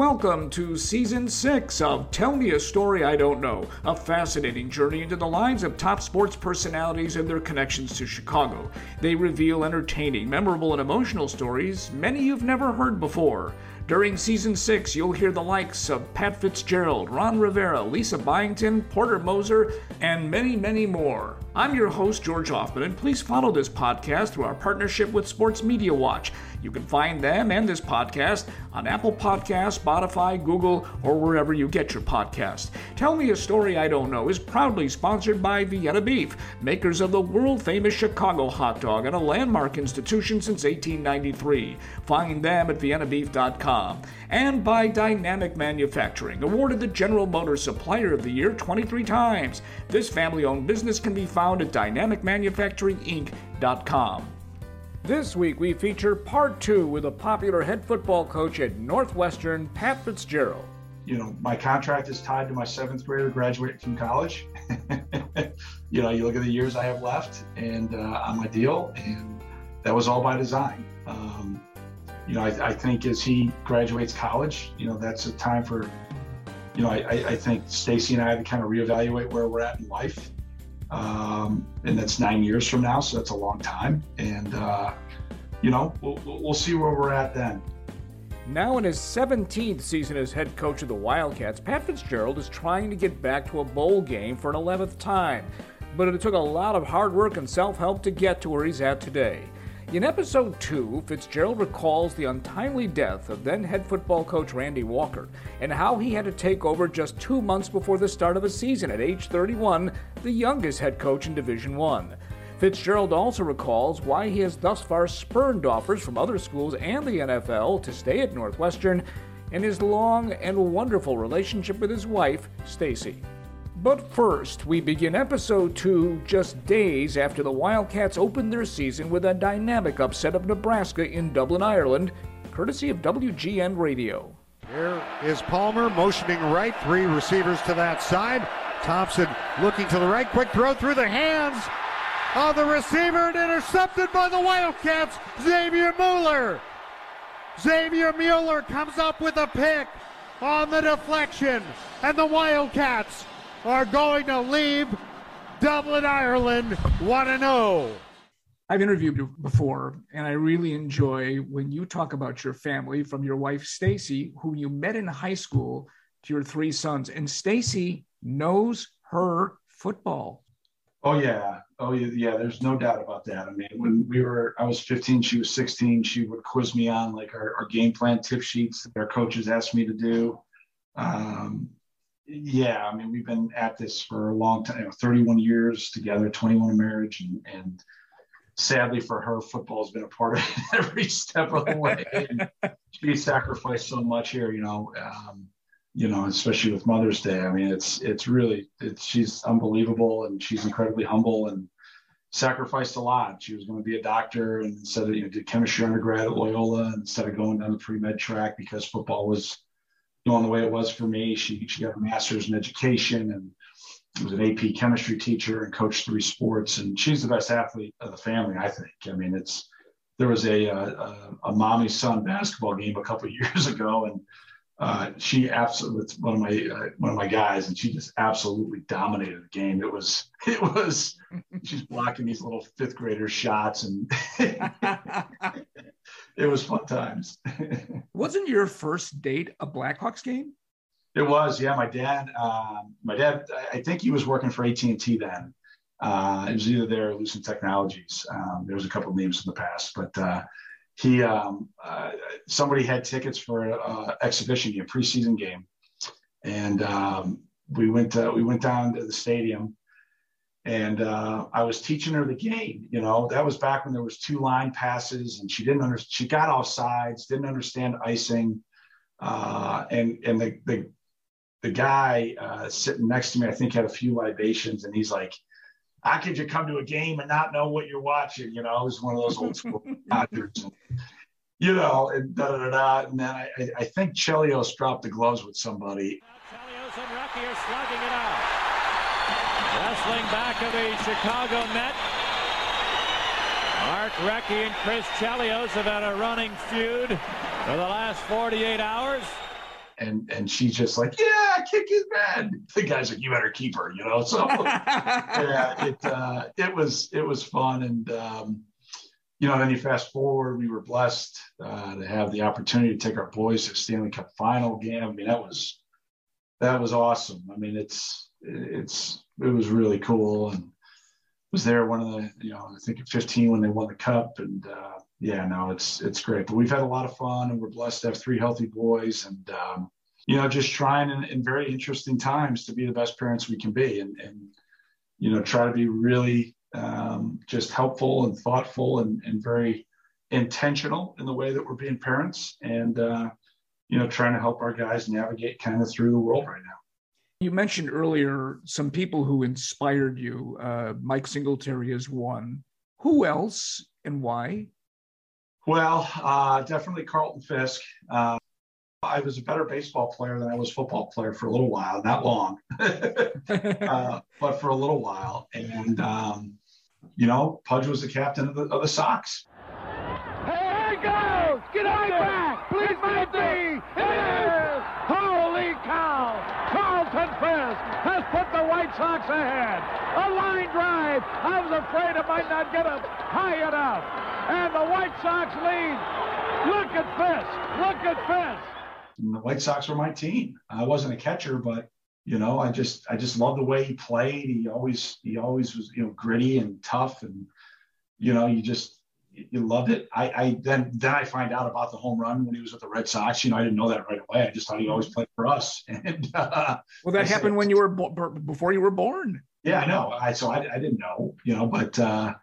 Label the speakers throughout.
Speaker 1: Welcome to season six of Tell Me a Story I Don't Know, a fascinating journey into the lives of top sports personalities and their connections to Chicago. They reveal entertaining, memorable, and emotional stories many you've never heard before. During season six, you'll hear the likes of Pat Fitzgerald, Ron Rivera, Lisa Byington, Porter Moser, and many, many more. I'm your host, George Ofman, and please follow this podcast through our partnership with Sports Media Watch. You can find them and this podcast on Apple Podcasts, Spotify, Google, or wherever you get your podcast. Tell Me a Story I Don't Know is proudly sponsored by Vienna Beef, makers of the world famous Chicago hot dog and a landmark institution since 1893. Find them at viennabeef.com. And by Dynamic Manufacturing, awarded the General Motors Supplier of the Year 23 times. This family owned business can be found at dynamicmanufacturinginc.com. This week we feature part two with a popular head football coach at Northwestern, Pat Fitzgerald.
Speaker 2: You know, my contract is tied to my seventh grader graduating from college. you know, you look at the years I have left and uh, on my deal, and that was all by design. Um, you know, I, I, think as he graduates college, you know, that's a time for, you know, I, I think Stacy and I to kind of reevaluate where we're at in life um, and that's nine years from now, so that's a long time. And uh, you know, we'll, we'll see where we're at then.
Speaker 1: Now in his 17th season as head coach of the Wildcats, Pat Fitzgerald is trying to get back to a bowl game for an 11th time. But it took a lot of hard work and self help to get to where he's at today. In episode 2, Fitzgerald recalls the untimely death of then head football coach Randy Walker and how he had to take over just two months before the start of a season at age 31, the youngest head coach in Division 1. Fitzgerald also recalls why he has thus far spurned offers from other schools and the NFL to stay at Northwestern and his long and wonderful relationship with his wife, Stacy. But first, we begin episode 2 just days after the Wildcats opened their season with a dynamic upset of Nebraska in Dublin, Ireland, courtesy of WGN Radio.
Speaker 3: Here is Palmer motioning right, three receivers to that side. Thompson looking to the right, quick throw through the hands of the receiver and intercepted by the Wildcats, Xavier Mueller. Xavier Mueller comes up with a pick on the deflection, and the Wildcats are going to leave Dublin, Ireland 1 0.
Speaker 1: I've interviewed you before, and I really enjoy when you talk about your family from your wife, Stacy, who you met in high school to your three sons. And Stacy knows her football.
Speaker 2: Oh, yeah. Oh, yeah. There's no doubt about that. I mean, when we were, I was 15, she was 16, she would quiz me on like our, our game plan tip sheets that our coaches asked me to do. Um, yeah, I mean, we've been at this for a long time, you know, 31 years together, 21 in marriage, and, and sadly for her, football has been a part of every step of the way. She sacrificed so much here, you know, um, you know, especially with Mother's Day. I mean, it's it's really it's she's unbelievable, and she's incredibly humble and sacrificed a lot. She was going to be a doctor, and instead of you know did chemistry undergrad at Loyola instead of going down the pre med track because football was going the way it was for me. She she got a master's in education and was an AP chemistry teacher and coached three sports. And she's the best athlete of the family, I think. I mean, it's there was a a, a mommy son basketball game a couple years ago, and uh, she absolutely one of my uh, one of my guys, and she just absolutely dominated the game. It was it was she's blocking these little fifth grader shots, and it was fun times.
Speaker 1: Wasn't your first date a Blackhawks game?
Speaker 2: It was, yeah. My dad, um, my dad, I think he was working for AT and T then. Uh, it was either there or Lucent Technologies. Um, there was a couple of names in the past, but uh, he, um, uh, somebody had tickets for an exhibition game, preseason game, and um, we went to, we went down to the stadium and uh, I was teaching her the game. You know, that was back when there was two line passes, and she didn't understand. She got off sides, didn't understand icing, uh, and and the the the guy uh, sitting next to me, I think, had a few libations, and he's like, "How could you come to a game and not know what you're watching?" You know, it was one of those old school doctors. you know, and da da da. And then I, I think Chelios dropped the gloves with somebody.
Speaker 4: Chelios and Recchi are slugging it out. Wrestling back of the Chicago net. Mark Recchi and Chris Chelios have had a running feud for the last 48 hours.
Speaker 2: and and she's just like, yeah, kick his bed. The guy's like, you better keep her, you know. So yeah, it uh, it was it was fun, and um, you know, then you fast forward, we were blessed uh, to have the opportunity to take our boys to Stanley Cup final game. I mean, that was that was awesome. I mean, it's it's it was really cool, and was there one of the you know I think at 15 when they won the cup, and uh, yeah, no, it's it's great. But we've had a lot of fun, and we're blessed to have three healthy boys, and um, you know, just trying in, in, very interesting times to be the best parents we can be, and and you know, try to be really um, just helpful and thoughtful and, and very intentional in the way that we're being parents, and uh, you know, trying to help our guys navigate kind of through the world right now.
Speaker 1: You mentioned earlier some people who inspired you. Uh, Mike Singletary is one. Who else and why?
Speaker 2: Well, uh, definitely Carlton Fisk. Uh, I was a better baseball player than I was football player for a little while, not long, uh, but for a little while. And, um, you know, Pudge was the captain of the, of the Sox.
Speaker 5: Here goes! Get on back! Please, Matthew! It is! Holy cow! Carlton Fisk has put the White Sox ahead. A line drive. I was afraid it might not get up high enough and the White Sox lead. Look at this. Look at this.
Speaker 2: And the White Sox were my team. I wasn't a catcher, but you know, I just I just love the way he played. He always he always was you know gritty and tough, and you know you just you loved it. I, I then then I find out about the home run when he was with the Red Sox. You know, I didn't know that right away. I just thought he always played for us. And uh,
Speaker 1: well, that I happened said, when you were bo- before you were born.
Speaker 2: Yeah, I know. I so I, I didn't know. You know, but uh,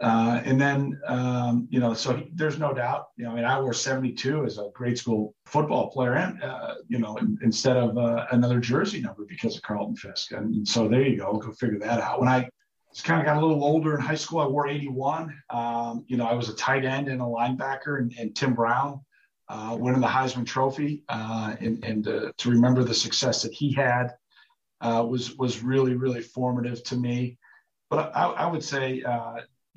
Speaker 2: uh, and then, um, you know, so he, there's no doubt, you know, I mean, I wore 72 as a grade school football player and, uh, you know, in, instead of uh, another jersey number because of Carlton Fisk. And, and, so there you go, go figure that out. When I kind of got a little older in high school, I wore 81. Um, you know, I was a tight end and a linebacker and, and Tim Brown uh, winning the Heisman Trophy. Uh, and, and uh, to remember the success that he had was, was really, really formative to me. But I, I would say,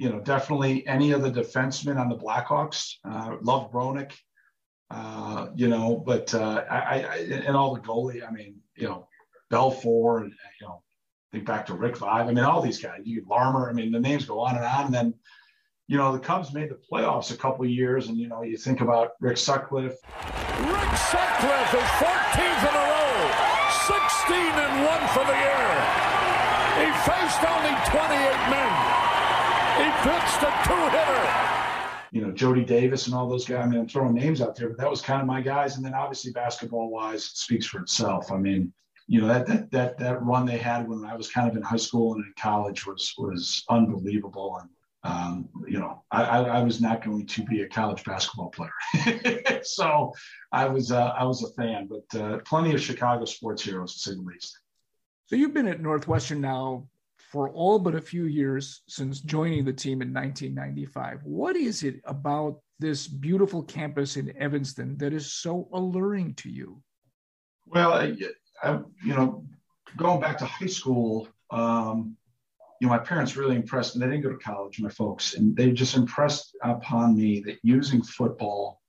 Speaker 2: you know, definitely any of the defensemen on the Blackhawks. Uh, love Roenick, uh, you know, but uh, I, I, and all the goalie. I mean, you know, Belfour, you know, think back to Rick Vaive. I mean, all these guys. You Larmer. I mean, the names go on and on. And then, you know, the Cubs made the playoffs a couple of years, and you know, you think about Rick Sutcliffe.
Speaker 6: Rick Sutcliffe is 14th in a row, 16 and one for the year. He faced only 28 men. He pitched a two-hitter.
Speaker 2: You know, Jody Davis and all those guys. I mean, I'm throwing names out there, but that was kind of my guys. And then obviously basketball-wise, it speaks for itself. I mean, you know, that that that that run they had when I was kind of in high school and in college was was unbelievable. And um, you know, I, I, was not going to be a college basketball player, so I was uh, I was a fan. But uh, plenty of Chicago sports heroes, to say the least.
Speaker 1: So you've been at Northwestern now for all but a few years since joining the team in 1995. What is it about this beautiful campus in Evanston that is so alluring to you?
Speaker 2: Well, I, you know, going back to high school, um, you know, my parents really impressed, and they didn't go to college, my folks, and they just impressed upon me that using football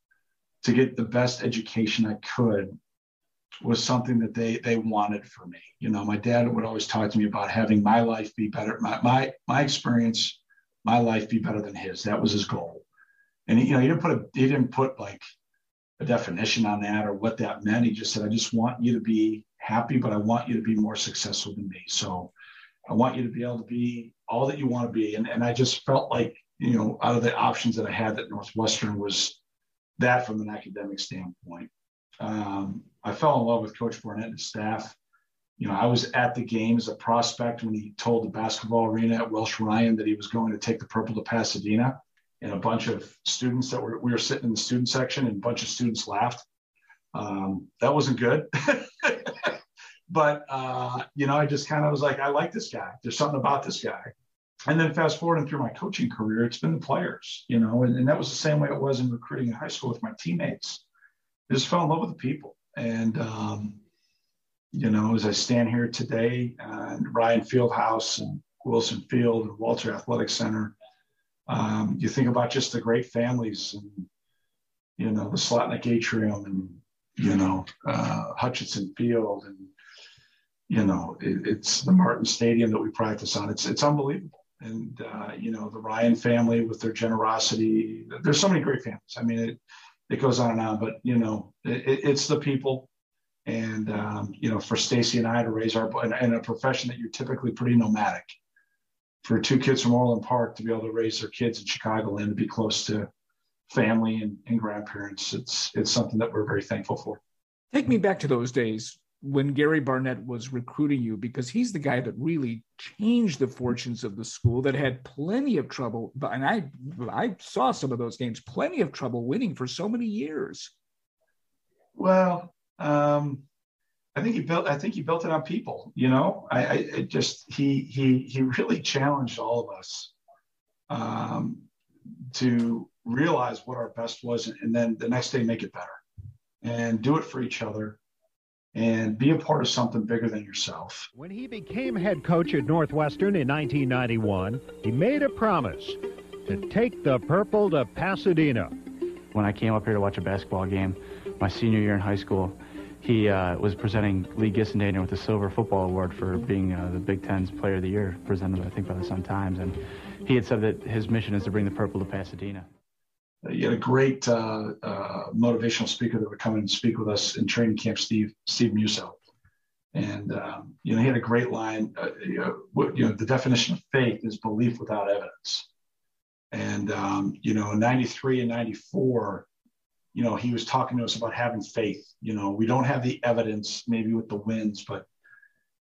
Speaker 2: to get the best education I could was something that they they wanted for me. You know, my dad would always talk to me about having my life be better, my my my experience, my life be better than his. That was his goal. And he, you know, he didn't put a he didn't put like a definition on that or what that meant. He just said, I just want you to be happy, but I want you to be more successful than me. So I want you to be able to be all that you want to be. And and I just felt like, you know, out of the options that I had that Northwestern was that from an academic standpoint. Um, I fell in love with Coach Barnett and his staff. You know, I was at the game as a prospect when he told the basketball arena at Welsh Ryan that he was going to take the purple to Pasadena. And a bunch of students that were, we were sitting in the student section and a bunch of students laughed. Um, that wasn't good. but, uh, you know, I just kind of was like, I like this guy. There's something about this guy. And then fast forwarding through my coaching career, it's been the players, you know, and, and that was the same way it was in recruiting in high school with my teammates. I just fell in love with the people. And, um, you know, as I stand here today, uh, Ryan Fieldhouse and Wilson Field and Walter Athletic Center, um, you think about just the great families and, you know, the Slotnick Atrium and you know, uh, Hutchinson Field and, you know, it, it's the Martin Stadium that we practice on. It's, it's unbelievable. And, uh, you know, the Ryan family with their generosity, there's so many great families. I mean, it, it goes on and on, but you know, it, it's the people and um, you know, for Stacy and I to raise our in a profession that you're typically pretty nomadic, for two kids from Orland Park to be able to raise their kids in Chicago and to be close to family and, and grandparents, it's it's something that we're very thankful for.
Speaker 1: Take me back to those days when Gary Barnett was recruiting you, because he's the guy that really changed the fortunes of the school that had plenty of trouble. And I I saw some of those games, plenty of trouble winning for so many years.
Speaker 2: Well, um, I think he built. I think he built it on people. You know, I, I just he he he really challenged all of us um, to realize what our best was, and then the next day make it better, and do it for each other, and be a part of something bigger than yourself.
Speaker 7: When he became head coach at Northwestern in 1991, he made a promise to take the purple to Pasadena.
Speaker 8: When I came up here to watch a basketball game my senior year in high school, he uh, was presenting Lee Gissendaner with the Silver Football Award for being uh, the Big Ten's Player of the Year, presented, I think, by the Sun Times. And he had said that his mission is to bring the purple to Pasadena.
Speaker 2: You had a great uh, uh, motivational speaker that would come and speak with us in training camp, Steve Steve Musseau. And um, you know, he had a great line. Uh, you, know, what, you know, the definition of faith is belief without evidence. And um, you know, in '93 and '94, you know, he was talking to us about having faith. You know, we don't have the evidence maybe with the wins, but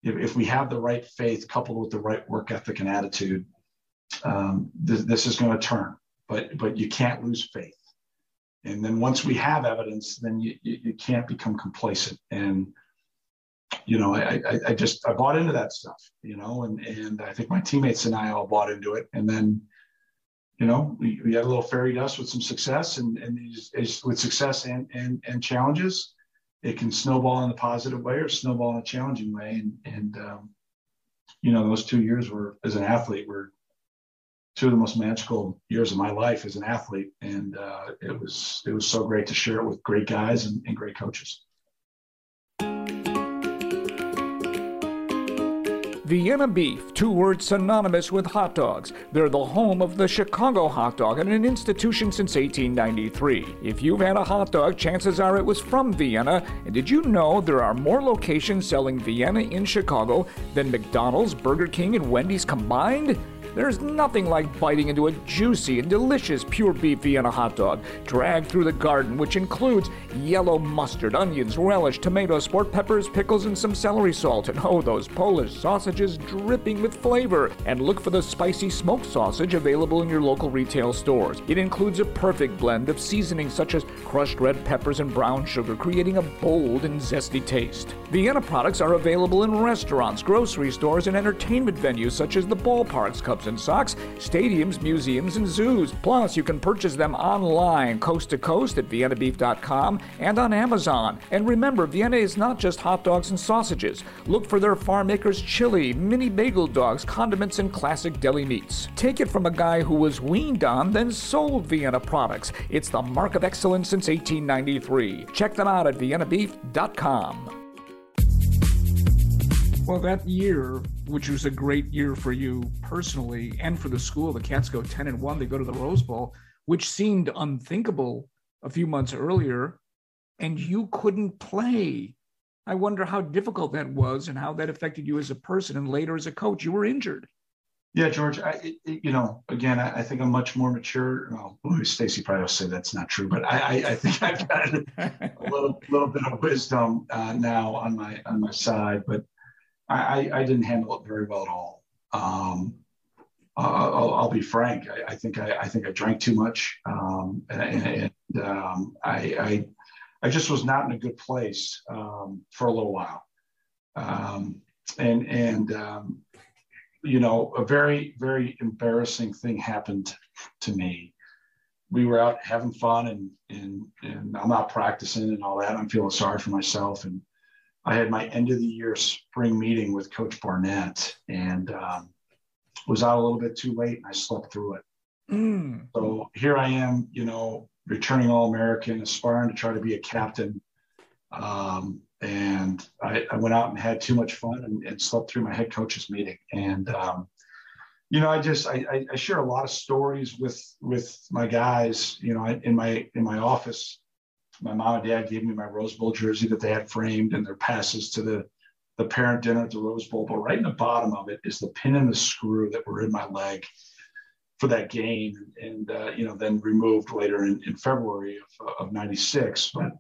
Speaker 2: if, if we have the right faith coupled with the right work ethic and attitude, um, this, this is going to turn. But but you can't lose faith. And then once we have evidence, then you, you, you can't become complacent. And you know, I, I, I just I bought into that stuff, you know, and and I think my teammates and I all bought into it. And then you know, we, we had a little fairy dust with some success and, and with success and, and, and challenges, it can snowball in a positive way or snowball in a challenging way. And, and um, you know, those two years were, as an athlete, were two of the most magical years of my life as an athlete. And uh, it was, it was so great to share it with great guys and, and great coaches.
Speaker 1: Vienna beef, two words synonymous with hot dogs. They're the home of the Chicago hot dog and an institution since 1893. If you've had a hot dog, chances are it was from Vienna. And did you know there are more locations selling Vienna in Chicago than McDonald's, Burger King, and Wendy's combined? There's nothing like biting into a juicy and delicious pure beef Vienna hot dog, dragged through the garden, which includes yellow mustard, onions, relish, tomatoes, sport peppers, pickles, and some celery salt. And oh, those Polish sausages dripping with flavor. And look for the spicy smoked sausage available in your local retail stores. It includes a perfect blend of seasonings such as crushed red peppers and brown sugar, creating a bold and zesty taste. Vienna products are available in restaurants, grocery stores, and entertainment venues such as the ballparks, clubs and socks, stadiums, museums, and zoos. Plus, you can purchase them online, coast to coast at viennabeef.com and on Amazon. And remember, Vienna is not just hot dogs and sausages. Look for their farm makers chili, mini bagel dogs, condiments, and classic deli meats. Take it from a guy who was weaned on, then sold Vienna products. It's the mark of excellence since 1893. Check them out at viennabeef.com. Well, that year, which was a great year for you personally and for the school, the Cats go 10 and 1. They go to the Rose Bowl, which seemed unthinkable a few months earlier, and you couldn't play. I wonder how difficult that was and how that affected you as a person and later as a coach. You were injured.
Speaker 2: Yeah, George. I, it, you know, again, I, I, think I'm much more mature. Stacy probably will say that's not true, but I, I, I think I've got a little, little bit of wisdom uh, now on my on my side. But I, I didn't handle it very well at all. Um, I'll, I'll, be frank. I, I think I, I, think I drank too much, um, and, and um, I, I, I just was not in a good place um, for a little while. Um, and and um, you know, a very very embarrassing thing happened to me. We were out having fun, and and and I'm not practicing and all that. I'm feeling sorry for myself, and I had my end of the year spring meeting with Coach Barnett and um, was out a little bit too late and I slept through it. Mm. So here I am, you know, returning All American, aspiring to try to be a captain. Um, and I, I, went out and had too much fun and, and slept through my head coach's meeting. And um, you know, I just I, I, share a lot of stories with with my guys. You know, in my in my office, my mom and dad gave me my Rose Bowl jersey that they had framed and their passes to the the parent dinner at the Rose Bowl. But right in the bottom of it is the pin and the screw that were in my leg for that game, and uh, you know, then removed later in, in February of, of '96. But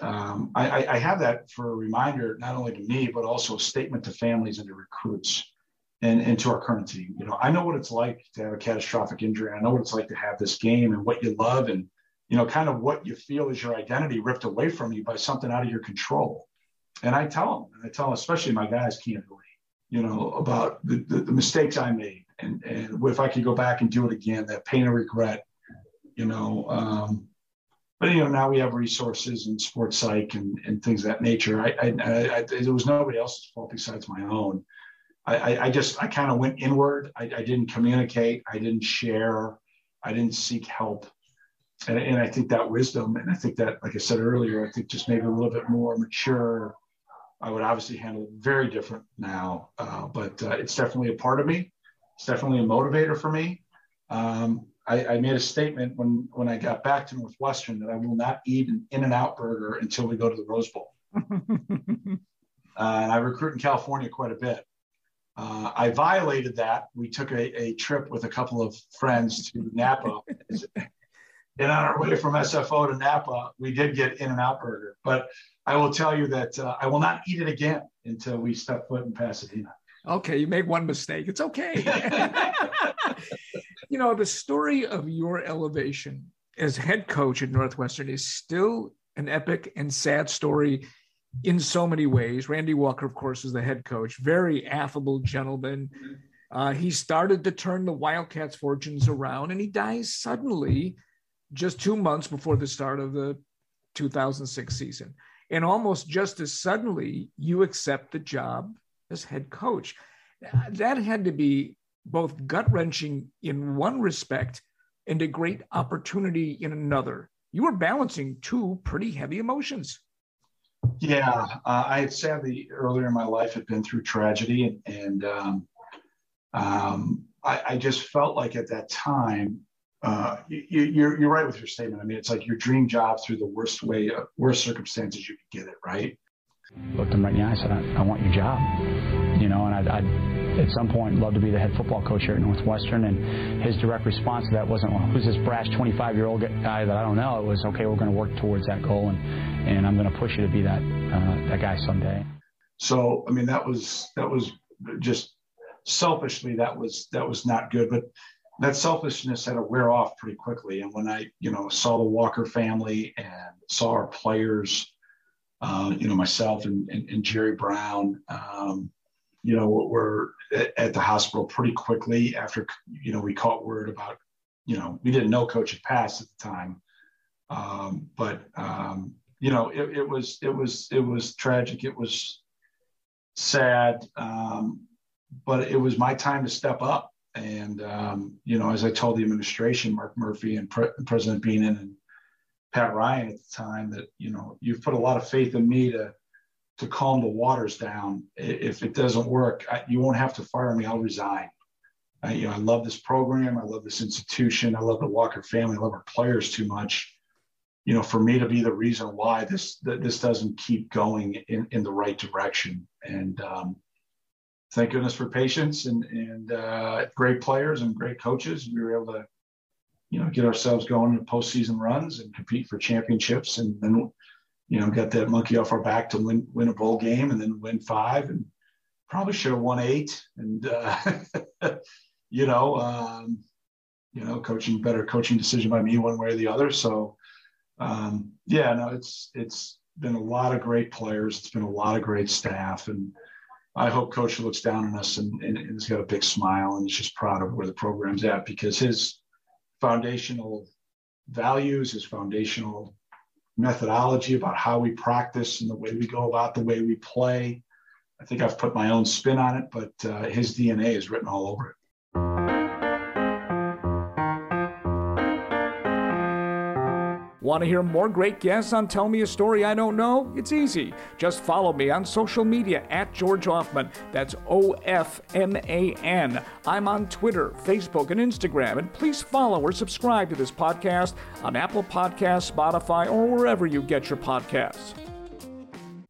Speaker 2: um, I, I, have that for a reminder, not only to me, but also a statement to families and to recruits and, and to our current team. You know, I know what it's like to have a catastrophic injury. I know what it's like to have this game and what you love and, you know, kind of what you feel is your identity ripped away from you by something out of your control. And I tell them, and I tell especially my guys candidly, you know, about the, the, the mistakes I made and, and if I could go back and do it again, that pain and regret, you know, um, but you know now we have resources and sports psych and, and things of that nature. I, I, I, it was nobody else's fault besides my own. I, I just I kind of went inward. I, I, didn't communicate. I didn't share. I didn't seek help. And, and I think that wisdom, and I think that, like I said earlier, I think just maybe a little bit more mature. I would obviously handle it very different now, uh, but uh, it's definitely a part of me. It's definitely a motivator for me. Um, I, I, made a statement when when I got back to Northwestern that I will not eat an In-N-Out burger until we go to the Rose Bowl. uh, and I recruit in California quite a bit. Uh, I violated that. We took a, a, trip with a couple of friends to Napa. and on our way from SFO to Napa, we did get In-N-Out burger. But I will tell you that uh, I will not eat it again until we step foot in Pasadena.
Speaker 1: Okay, you made one mistake. It's okay. you know, the story of your elevation as head coach at Northwestern is still an epic and sad story in so many ways. Randy Walker, of course, is the head coach, very affable gentleman. Uh, he started to turn the Wildcats' fortunes around, and he dies suddenly just two months before the start of the 2006 season. And almost just as suddenly, you accept the job as head coach. That had to be both gut wrenching in one respect and a great opportunity in another. You were balancing two pretty heavy emotions.
Speaker 2: Yeah, uh, I had sadly earlier in my life had been through tragedy, and, and um, um, I, I, just felt like at that time, uh, you, you're you're right with your statement. I mean, it's like your dream job through the worst way, uh, worst circumstances you could get it, right?
Speaker 8: Looked him right in the eye. I said, I, I want your job, you know, and I'd, I'd at some point love to be the head football coach here at Northwestern. And his direct response to that wasn't, well, who's this brash 25 year old guy that I don't know? It was, okay, we're going to work towards that goal, and, and I'm going to push you to be that uh, that guy someday.
Speaker 2: So, I mean, that was that was just selfishly that was that was not good, but that selfishness had to wear off pretty quickly. And when I, you know, saw the Walker family and saw our players, uh, you know, myself and, and, and Jerry Brown, um, you know, were at the hospital pretty quickly after, you know, we caught word about, you know, we didn't know coach had passed at the time. Um, but, um, you know, it, it, was, it was, it was tragic. It was sad. Um, but it was my time to step up. And, um, you know, as I told the administration, Mark Murphy and Pre- President Bienen and Pat Ryan at the time that, you know, you've put a lot of faith in me to, to calm the waters down. If it doesn't work, I, you won't have to fire me. I'll resign. I, you know, I love this program. I love this institution. I love the Walker family. I love our players too much. You know, for me to be the reason why this this doesn't keep going in, in the right direction. And um, thank goodness for patience and and uh, great players and great coaches. We were able to, you know, get ourselves going in postseason runs and compete for championships. And then you know, got that monkey off our back to win win a bowl game and then win five and probably should have won eight. And uh, you know, um, you know, coaching better coaching decision by me one way or the other. So um, yeah, no, it's it's been a lot of great players. It's been a lot of great staff, and I hope Coach looks down on us and, and, and has got a big smile and is just proud of where the program's at because his foundational values, his foundational methodology about how we practice and the way we go about the way we play. I think I've put my own spin on it, but uh, his DNA is written all over it.
Speaker 1: Want to hear more great guests on Tell Me a Story I Don't Know? It's easy. Just follow me on social media at George Ofman. That's O F M A N. I'm on Twitter, Facebook, and Instagram. And please follow or subscribe to this podcast on Apple Podcasts, Spotify, or wherever you get your podcasts.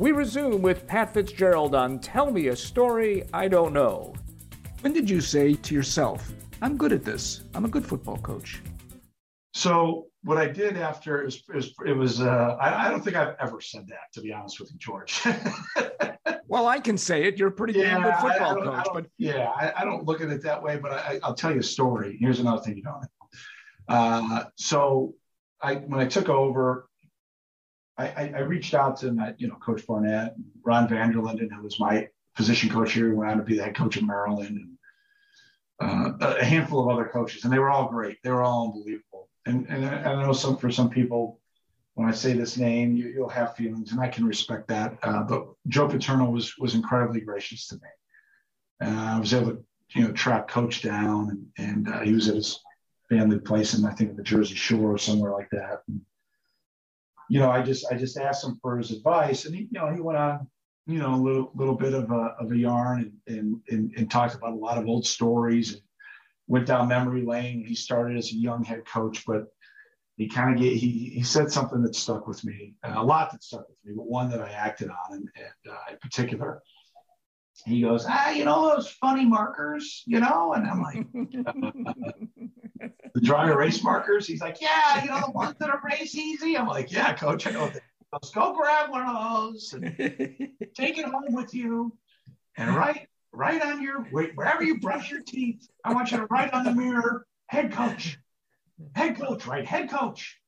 Speaker 1: We resume with Pat Fitzgerald on Tell Me a Story I Don't Know. When did you say to yourself, I'm good at this, I'm a good football coach?
Speaker 2: So what I did after it was, it was, it was uh, I, I, don't think I've ever said that, to be honest with you, George.
Speaker 1: well, I can say it. You're a pretty yeah, damn good football
Speaker 2: I,
Speaker 1: coach.
Speaker 2: but yeah, I, don't look at it that way. But I, will tell you a story. Here's another thing you don't know. Uh, so I, when I took over, I, I, reached out to my, you know, Coach Barnett, Ron Vanderlinden, who was my position coach here, went on to be the head coach of Maryland, and uh, a handful of other coaches, and they were all great. They were all unbelievable. And and I, I know some for some people, when I say this name, you, will have feelings, and I can respect that. Uh, but Joe Paterno was was incredibly gracious to me. I was able to, you know, track Coach down, and, and uh, he was at his family place and I think the Jersey Shore or somewhere like that. And, you know, I just I just asked him for his advice, and he, you know, he went on, you know, a little little bit of a of a yarn and and and, and talked about a lot of old stories and went down memory lane. He started as a young head coach, but he kind of he he said something that stuck with me, a lot that stuck with me, but one that I acted on, and, and uh, in particular, he goes, ah, you know those funny markers, you know, and I'm like. the dry erase markers. He's like, yeah, you know, the ones that erase easy. I'm like, yeah, coach, I know Let's go grab one of those and take it home with you and write, write on your, wherever you brush your teeth, I want you to write on the mirror, head coach, head coach, right? Head coach.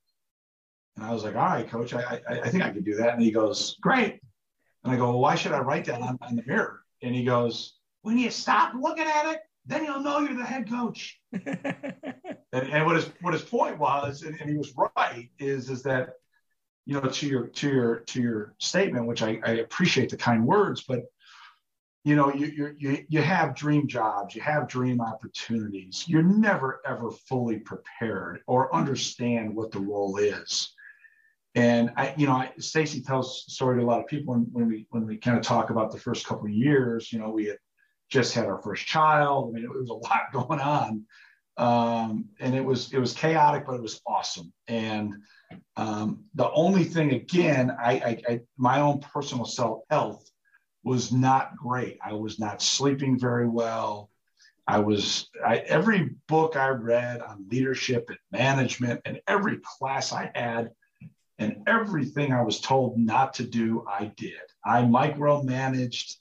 Speaker 2: And I was like, all right, coach, I, I, I think I could do that. And he goes, great. And I go, well, why should I write that on, on the mirror? And he goes, when you stop looking at it, then you'll know you're the head coach. and, and, what his what his point was, and, and, he was right, is is that you know to your to your to your statement, which I, I appreciate the kind words, but you know you you you have dream jobs, you have dream opportunities. You're never ever fully prepared or understand what the role is. And I, you know, Stacy tells story to a lot of people when, when we when we kind of talk about the first couple of years. You know, we had just had our first child. I mean, it was a lot going on, um, and it was it was chaotic, but it was awesome. And um, the only thing, again, I, I, I my own personal self health was not great. I was not sleeping very well. I was I, every book I read on leadership and management, and every class I had, and everything I was told not to do, I did. I micromanaged.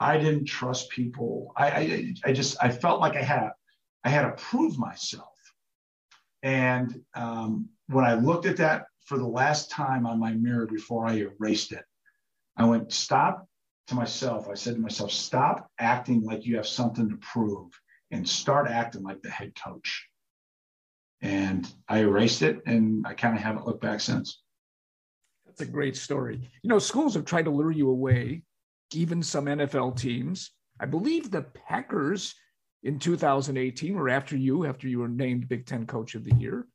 Speaker 2: I didn't trust people. I, I, I just I felt like I had I had to prove myself. And um, when I looked at that for the last time on my mirror before I erased it, I went, stop to myself. I said to myself, stop acting like you have something to prove and start acting like the head coach. And I erased it and I kind of haven't looked back since.
Speaker 1: That's a great story. You know, schools have tried to lure you away, even some NFL teams. I believe the Packers in 2018 were after you, after you were named Big Ten Coach of the Year.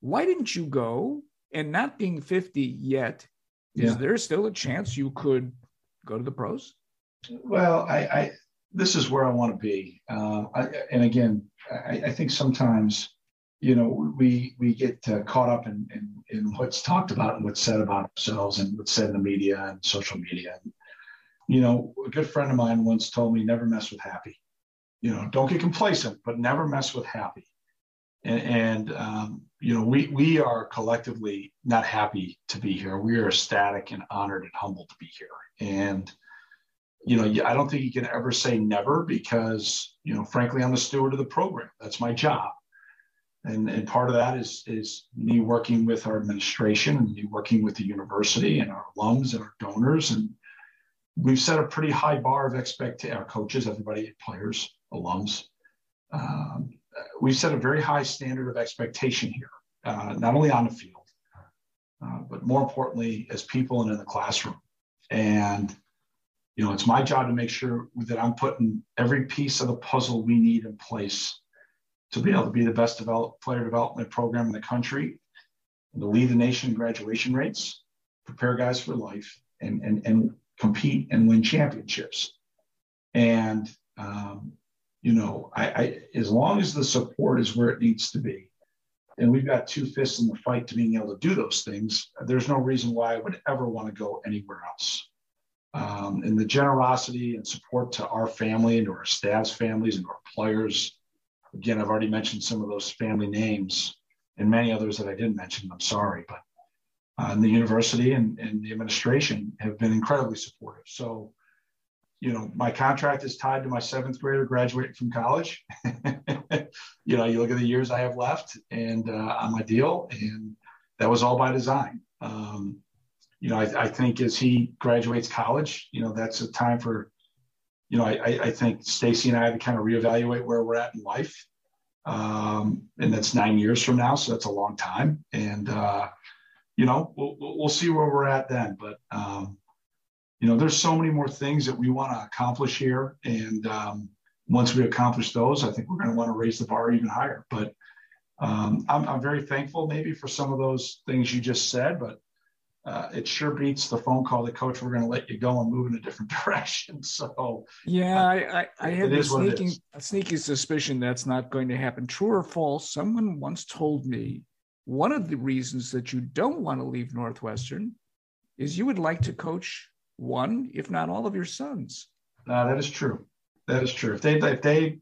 Speaker 1: Why didn't you go? And not being 50 yet, is yeah. there still a chance you could go to the pros?
Speaker 2: Well, I, I this is where I want to be. Uh, I, and again, I, I, think sometimes, you know, we we get uh, caught up in, in, in what's talked about and what's said about ourselves and what's said in the media and social media. And, you know, a good friend of mine once told me, "Never mess with happy." You know, don't get complacent, but never mess with happy. And, and um, you know, we we are collectively not happy to be here. We are ecstatic and honored and humbled to be here. And you know, I don't think you can ever say never because you know, frankly, I'm a steward of the program. That's my job. And, and part of that is is me working with our administration and me working with the university and our alums and our donors and we've set a pretty high bar of expectation our coaches everybody players alums um, we've set a very high standard of expectation here, uh, not only on the field, uh, but more importantly, as people and in the classroom. And, you know, it's my job to make sure that I'm putting every piece of the puzzle we need in place to be able to be the best develop, player development program in the country, to lead the nation in graduation rates, prepare guys for life, and, and, and compete and win championships. And um, you know, I, I as long as the support is where it needs to be, and we've got two fists in the fight to being able to do those things, there's no reason why I would ever want to go anywhere else. Um, and the generosity and support to our family and to our staff's families and our players. Again, I've already mentioned some of those family names and many others that I didn't mention. I'm sorry, but uh, the university and, and the administration have been incredibly supportive. So you know, my contract is tied to my seventh grader graduating from college. you know, you look at the years I have left and uh, on my deal, and that was all by design. Um, you know, I, I, think as he graduates college, you know, that's a time for, you know, I, I think Stacy and I have to kind of reevaluate where we're at in life. Um, and that's nine years from now. So that's a long time. And, uh, you know, we'll, we'll see where we're at then. But, um, you know, there's so many more things that we want to accomplish here. And um, once we accomplish those, I think we're going to want to raise the bar even higher. But um, I'm, I'm, very thankful maybe for some of those things you just said, but uh, it sure beats the phone call that coach, we're going to let you go and move in a different direction. So
Speaker 1: yeah, uh, I, I, I have a sneaking, a sneaky suspicion that's not going to happen. True or false? Someone once told me one of the reasons that you don't want to leave Northwestern is you would like to coach one, if not all of your sons.
Speaker 2: Uh, that is true. That is true. If they if they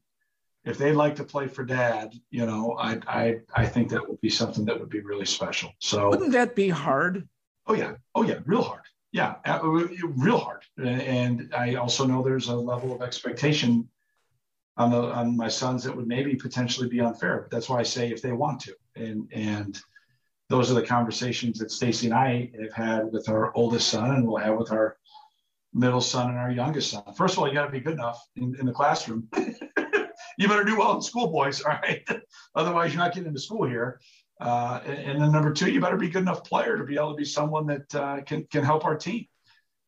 Speaker 2: if they like to play for dad, you know, I I I think that would be something that would be really special. So
Speaker 1: wouldn't that be hard?
Speaker 2: Oh yeah. Oh yeah. Real hard. Yeah. Uh, real hard. And I also know there's a level of expectation on the on my sons that would maybe potentially be unfair. But that's why I say if they want to. And and those are the conversations that Stacy and I have had with our oldest son and we'll have with our middle son and our youngest son. First of all, you got to be good enough in, in the classroom. you better do well in school, boys. All right. Otherwise, you're not getting into school here. Uh, and, then number two, you better be a good enough player to be able to be someone that uh, can can help our team.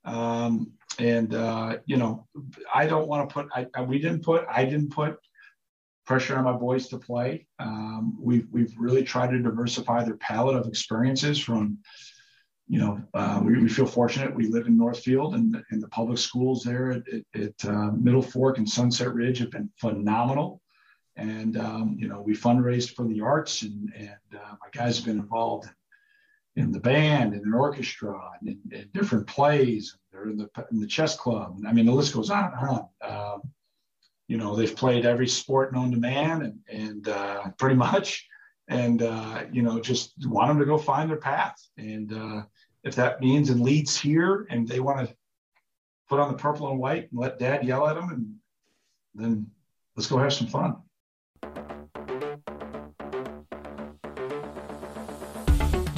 Speaker 2: Um, and uh, you know, I don't want to put. I, I, we didn't put. I didn't put pressure on my boys to play. Um, we've we've really tried to diversify their palette of experiences from you know, uh, we, we, feel fortunate. We live in Northfield, and, and the public schools there at, at, at uh, Middle Fork and Sunset Ridge have been phenomenal. And um, you know, we fundraised for the arts, and and uh, my guys have been involved in, in the band and an orchestra and in, different plays. They're in the in the chess club. I mean, the list goes on and on. Um, you know, they've played every sport known to man and, and uh, pretty much, and, uh, you know, just want them to go find their path. And uh, if that means and leads here and they want to put on the purple and white and let dad yell at them, and then let's go have some fun.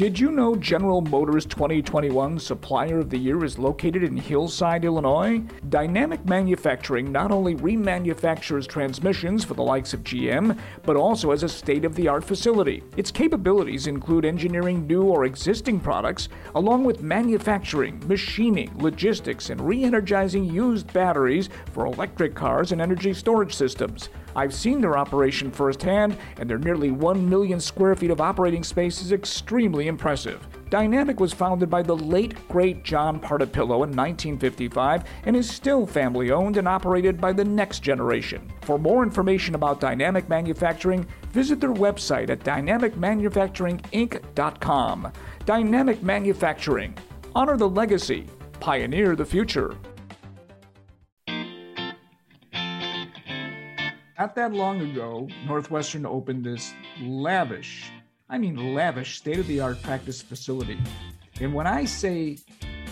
Speaker 1: Did you know General Motors 2021 Supplier of the Year is located in Hillside, Illinois? Dynamic Manufacturing not only remanufactures transmissions for the likes of GM, but also has a state of the art facility. Its capabilities include engineering new or existing products, along with manufacturing, machining, logistics, and re energizing used batteries for electric cars and energy storage systems. I've seen their operation firsthand, and their nearly 1 million square feet of operating space is extremely impressive. Dynamic was founded by the late, great John Partipilo in 1955 and is still family owned and operated by the next generation. For more information about Dynamic Manufacturing, visit their website at dynamicmanufacturinginc.com. Dynamic Manufacturing. Honor the legacy, pioneer the future. Not that long ago, Northwestern opened this lavish, I mean lavish, state of the art practice facility. And when I say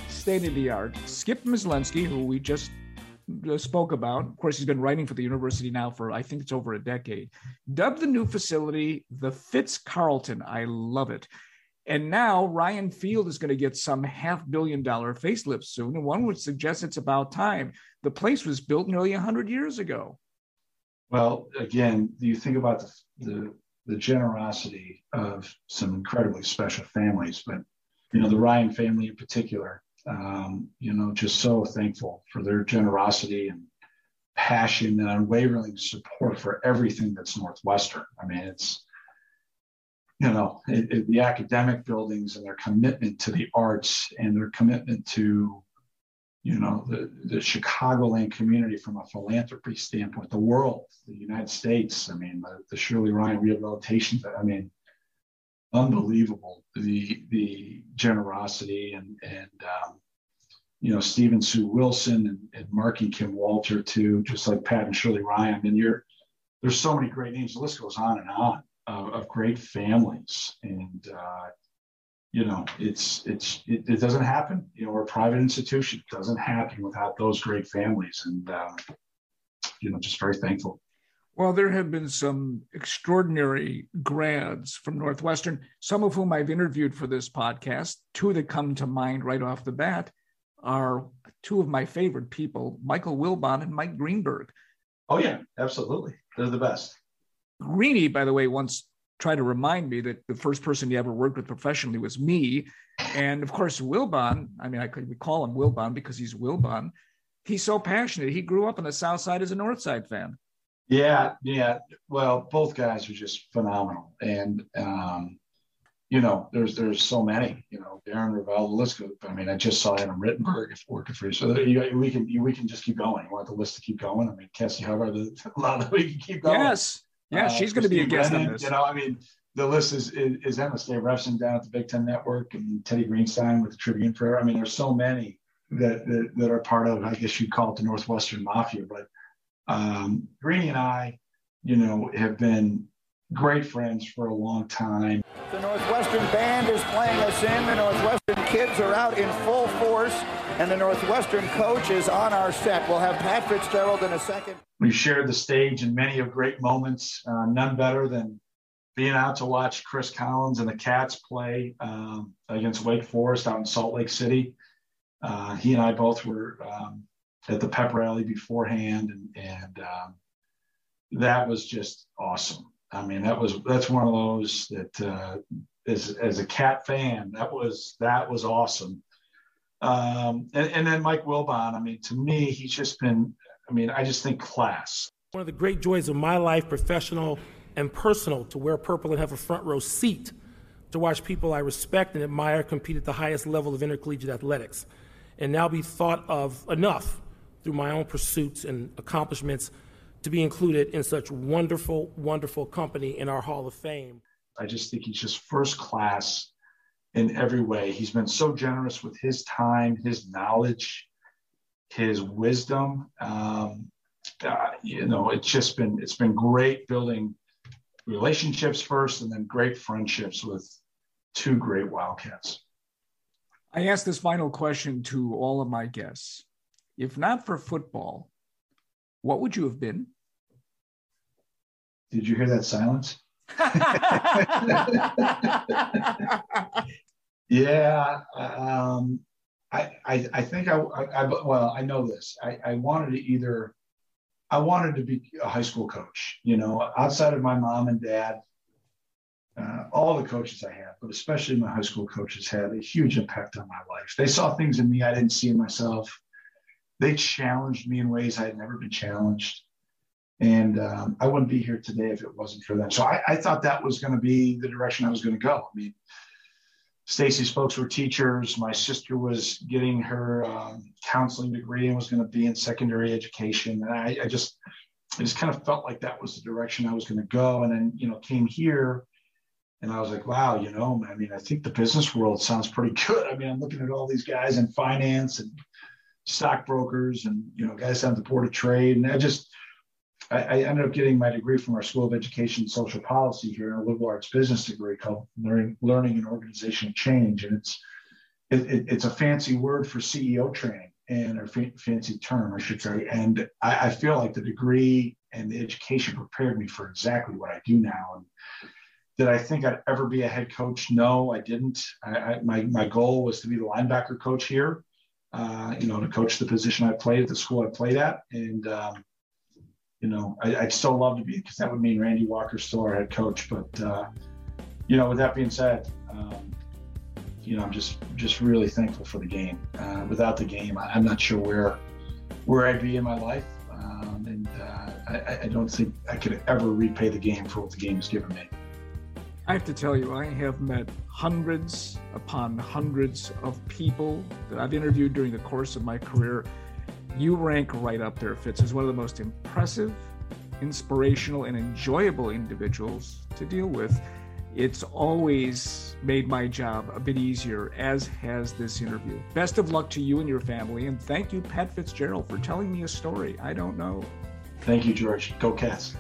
Speaker 1: state of the art, Skip Myslenski, who we just spoke about, of course, he's been writing for the university now for I think it's over a decade, dubbed the new facility the Fitz Carlton. I love it. And now Ryan Field is going to get some half billion dollar facelift soon. And one would suggest it's about time. The place was built nearly 100 years ago.
Speaker 2: Well, again, you think about the, the, the generosity of some incredibly special families, but you know the Ryan family in particular. Um, you know, just so thankful for their generosity and passion and unwavering support for everything that's Northwestern. I mean, it's you know it, it, the academic buildings and their commitment to the arts and their commitment to you know, the, the Chicagoland community from a philanthropy standpoint, the world, the United States. I mean, the, the Shirley Ryan rehabilitation, I mean, unbelievable. The, the generosity and, and, um, you know, Stephen Sue Wilson and, and Mark and Kim Walter too, just like Pat and Shirley Ryan. And you're, there's so many great names. The list goes on and on of, of great families. And, uh, you know, it's it's it, it, doesn't happen. You know, we're a private institution. It doesn't happen without those great families, and um, you know, just very thankful.
Speaker 1: Well, there have been some extraordinary grads from Northwestern, some of whom I've interviewed for this podcast. Two that come to mind right off the bat are two of my favorite people, Michael Wilbon and Mike Greenberg.
Speaker 2: Oh yeah, absolutely. They're the best.
Speaker 1: Greeny, by the way, once try to remind me that the first person he ever worked with professionally was me. And of course, Wilbon, I mean, I could we call him Wilbon because he's Wilbon. He's so passionate. He grew up on the South Side as a North Side fan.
Speaker 2: Yeah, yeah. Well, both guys are just phenomenal. And, um, you know, there's there's so many, you know, Darren Rovell, the list goes. I mean, I just saw Adam Rittenberg working for you. So you, we can you, we can just keep going. You want the list to keep going? I mean, Cassie Hubbarth, a lot of we can keep going.
Speaker 1: Yes. Yeah, uh, she's going to be a guest Brennan, on this.
Speaker 2: You know, I mean, the list is is, is endless. Dave Revsine down at the Big Ten Network and Teddy Greenstein with the Tribune Prayer. I mean, there's so many that, that, that are part of, I guess you'd call it the Northwestern Mafia. But um, Greeny and I, you know, have been great friends for a long time.
Speaker 9: The Northwestern band is playing us in. The Northwestern kids are out in full force, and the Northwestern coach is on our set. We'll have Pat Fitzgerald in a second.
Speaker 2: We've shared the stage in many of great moments, uh, none better than being out to watch Chris Collins and the Cats play um, against Wake Forest out in Salt Lake City. Uh, he and I both were um, at the pep rally beforehand, and, and um, that was just awesome. I mean, that was that's one of those that uh, as as a cat fan, that was that was awesome. Um, and, and then Mike Wilbon, I mean, to me, he's just been. I mean, I just think class.
Speaker 10: One of the great joys of my life, professional and personal, to wear purple and have a front row seat to watch people I respect and admire compete at the highest level of intercollegiate athletics, and now be thought of enough through my own pursuits and accomplishments to be included in such wonderful, wonderful company in our Hall of Fame.
Speaker 2: I just think he's just first class in every way. He's been so generous with his time, his knowledge, his wisdom. Um, uh, you know, it's just been it's been great building relationships first, and then great friendships with two great Wildcats.
Speaker 1: I asked this final question to all of my guests. If not for football, what would you have been?
Speaker 2: Did you hear that silence? yeah, um, I, I, I think I, I, I, well, I know this. I, I wanted to either, I wanted to be a high school coach. You know, outside of my mom and dad, uh, all the coaches I had, but especially my high school coaches, had a huge impact on my life. They saw things in me I didn't see in myself. They challenged me in ways I had never been challenged. And um, I wouldn't be here today if it wasn't for them. So I, I thought that was going to be the direction I was going to go. I mean, Stacy's folks were teachers. My sister was getting her um, counseling degree and was going to be in secondary education. And I, I, just, I just kind of felt like that was the direction I was going to go. And then, you know, came here and I was like, wow, you know, I mean, I think the business world sounds pretty good. I mean, I'm looking at all these guys in finance and stockbrokers and, you know, guys on the board of trade. And I just, I, I, ended up getting my degree from our School of Education and Social Policy here a liberal arts business degree called Learning, Learning and Organizational Change. And it's it, it, it's a fancy word for CEO training and a f- fancy term, I should say. And I, I, feel like the degree and the education prepared me for exactly what I do now. And did I think I'd ever be a head coach? No, I didn't. I, my, my goal was to be the linebacker coach here, uh, you know, to coach the position I played at the school I played at. And, um, you know, I, would still love to be because that would mean Randy Walker's still our head coach. But uh, you know, with that being said, um, you know, I'm just just really thankful for the game. Uh, without the game, I, am not sure where where I'd be in my life, um, and uh, I, I, don't think I could ever repay the game for what the game has given me.
Speaker 1: I have to tell you, I have met hundreds upon hundreds of people that I've interviewed during the course of my career you rank right up there, Fitz, as one of the most impressive, inspirational, and enjoyable individuals to deal with. It's always made my job a bit easier, as has this interview. Best of luck to you and your family, and thank you, Pat Fitzgerald, for telling me a story I don't know.
Speaker 2: Thank you, George. Go Cats.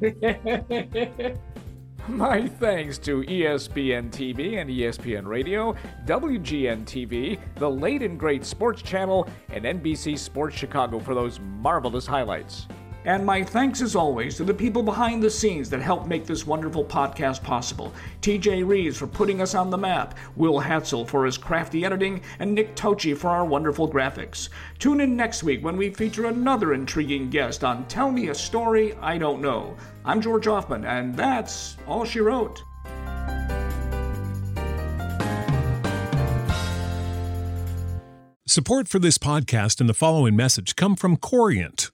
Speaker 1: My thanks to ESPN TV and ESPN Radio, WGN TV, the Late and Great Sports Channel, and NBC Sports Chicago for those marvelous highlights. And my thanks, as always, to the people behind the scenes that help make this wonderful podcast possible. TJ Reeves for putting us on the map, Will Hatzel for his crafty editing, and Nick Tochi for our wonderful graphics. Tune in next week when we feature another intriguing guest on Tell Me a Story I Don't Know. I'm George Ofman, and that's all she wrote.
Speaker 11: Support for this podcast and the following message come from Corient